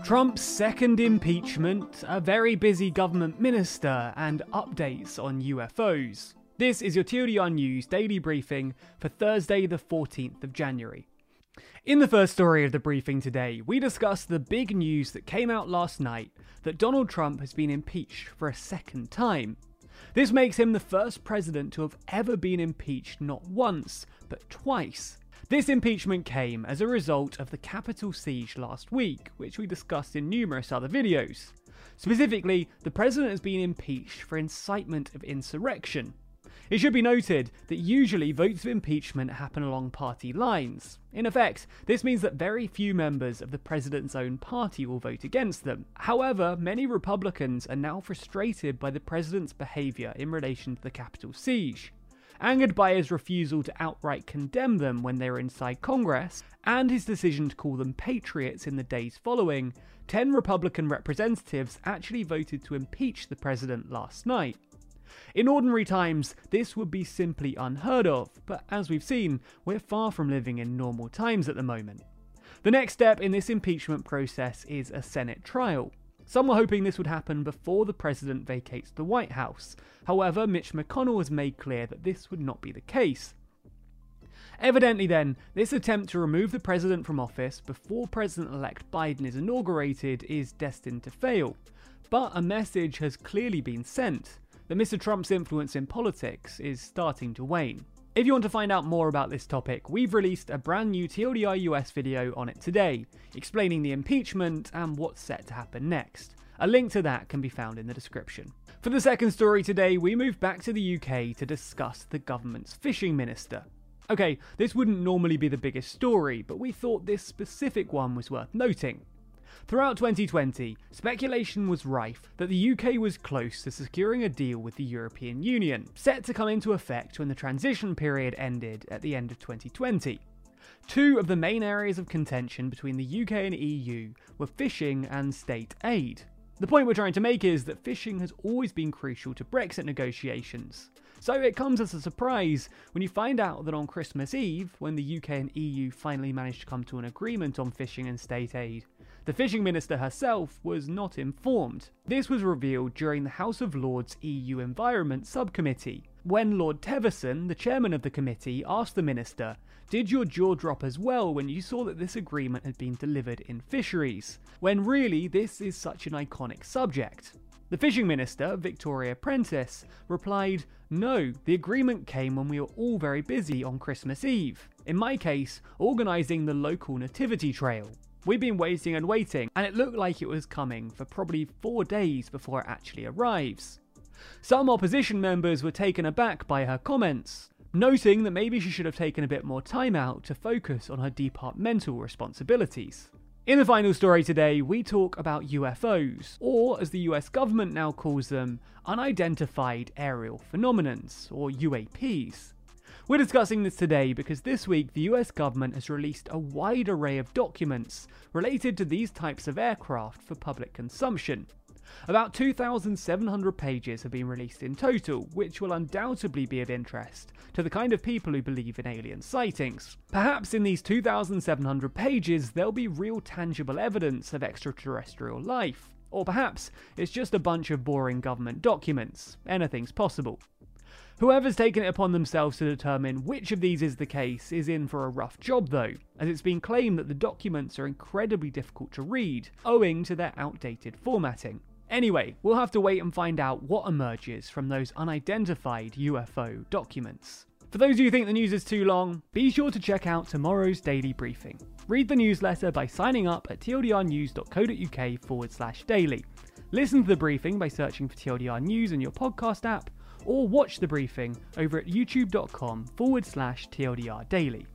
Trump's second impeachment, a very busy government minister, and updates on UFOs. This is your TLDR News daily briefing for Thursday, the 14th of January. In the first story of the briefing today, we discuss the big news that came out last night that Donald Trump has been impeached for a second time. This makes him the first president to have ever been impeached not once, but twice. This impeachment came as a result of the Capitol siege last week, which we discussed in numerous other videos. Specifically, the president has been impeached for incitement of insurrection. It should be noted that usually votes of impeachment happen along party lines. In effect, this means that very few members of the president's own party will vote against them. However, many Republicans are now frustrated by the president's behaviour in relation to the Capitol siege angered by his refusal to outright condemn them when they were inside Congress, and his decision to call them patriots in the days following, 10 Republican representatives actually voted to impeach the president last night. In ordinary times, this would be simply unheard of, but as we've seen, we're far from living in normal times at the moment. The next step in this impeachment process is a Senate trial. Some were hoping this would happen before the president vacates the White House. However, Mitch McConnell has made clear that this would not be the case. Evidently, then, this attempt to remove the president from office before President elect Biden is inaugurated is destined to fail. But a message has clearly been sent that Mr. Trump's influence in politics is starting to wane. If you want to find out more about this topic, we've released a brand new TLDR US video on it today, explaining the impeachment and what's set to happen next. A link to that can be found in the description. For the second story today, we move back to the UK to discuss the government's fishing minister. Okay, this wouldn't normally be the biggest story, but we thought this specific one was worth noting. Throughout 2020, speculation was rife that the UK was close to securing a deal with the European Union, set to come into effect when the transition period ended at the end of 2020. Two of the main areas of contention between the UK and EU were fishing and state aid. The point we're trying to make is that fishing has always been crucial to Brexit negotiations. So it comes as a surprise when you find out that on Christmas Eve, when the UK and EU finally managed to come to an agreement on fishing and state aid, the fishing minister herself was not informed. This was revealed during the House of Lords EU Environment Subcommittee, when Lord Teverson, the chairman of the committee, asked the minister, Did your jaw drop as well when you saw that this agreement had been delivered in fisheries? When really, this is such an iconic subject. The fishing minister, Victoria Prentis, replied, No, the agreement came when we were all very busy on Christmas Eve. In my case, organising the local nativity trail. We've been waiting and waiting, and it looked like it was coming for probably four days before it actually arrives. Some opposition members were taken aback by her comments, noting that maybe she should have taken a bit more time out to focus on her departmental responsibilities. In the final story today, we talk about UFOs, or as the US government now calls them, unidentified aerial phenomenons, or UAPs. We're discussing this today because this week the US government has released a wide array of documents related to these types of aircraft for public consumption. About 2,700 pages have been released in total, which will undoubtedly be of interest to the kind of people who believe in alien sightings. Perhaps in these 2,700 pages there'll be real tangible evidence of extraterrestrial life. Or perhaps it's just a bunch of boring government documents. Anything's possible. Whoever's taken it upon themselves to determine which of these is the case is in for a rough job though, as it's been claimed that the documents are incredibly difficult to read, owing to their outdated formatting. Anyway, we'll have to wait and find out what emerges from those unidentified UFO documents. For those of you who think the news is too long, be sure to check out tomorrow's daily briefing. Read the newsletter by signing up at tldrnews.co.uk forward slash daily. Listen to the briefing by searching for TLDR News in your podcast app, or watch the briefing over at youtube.com forward slash TLDR daily.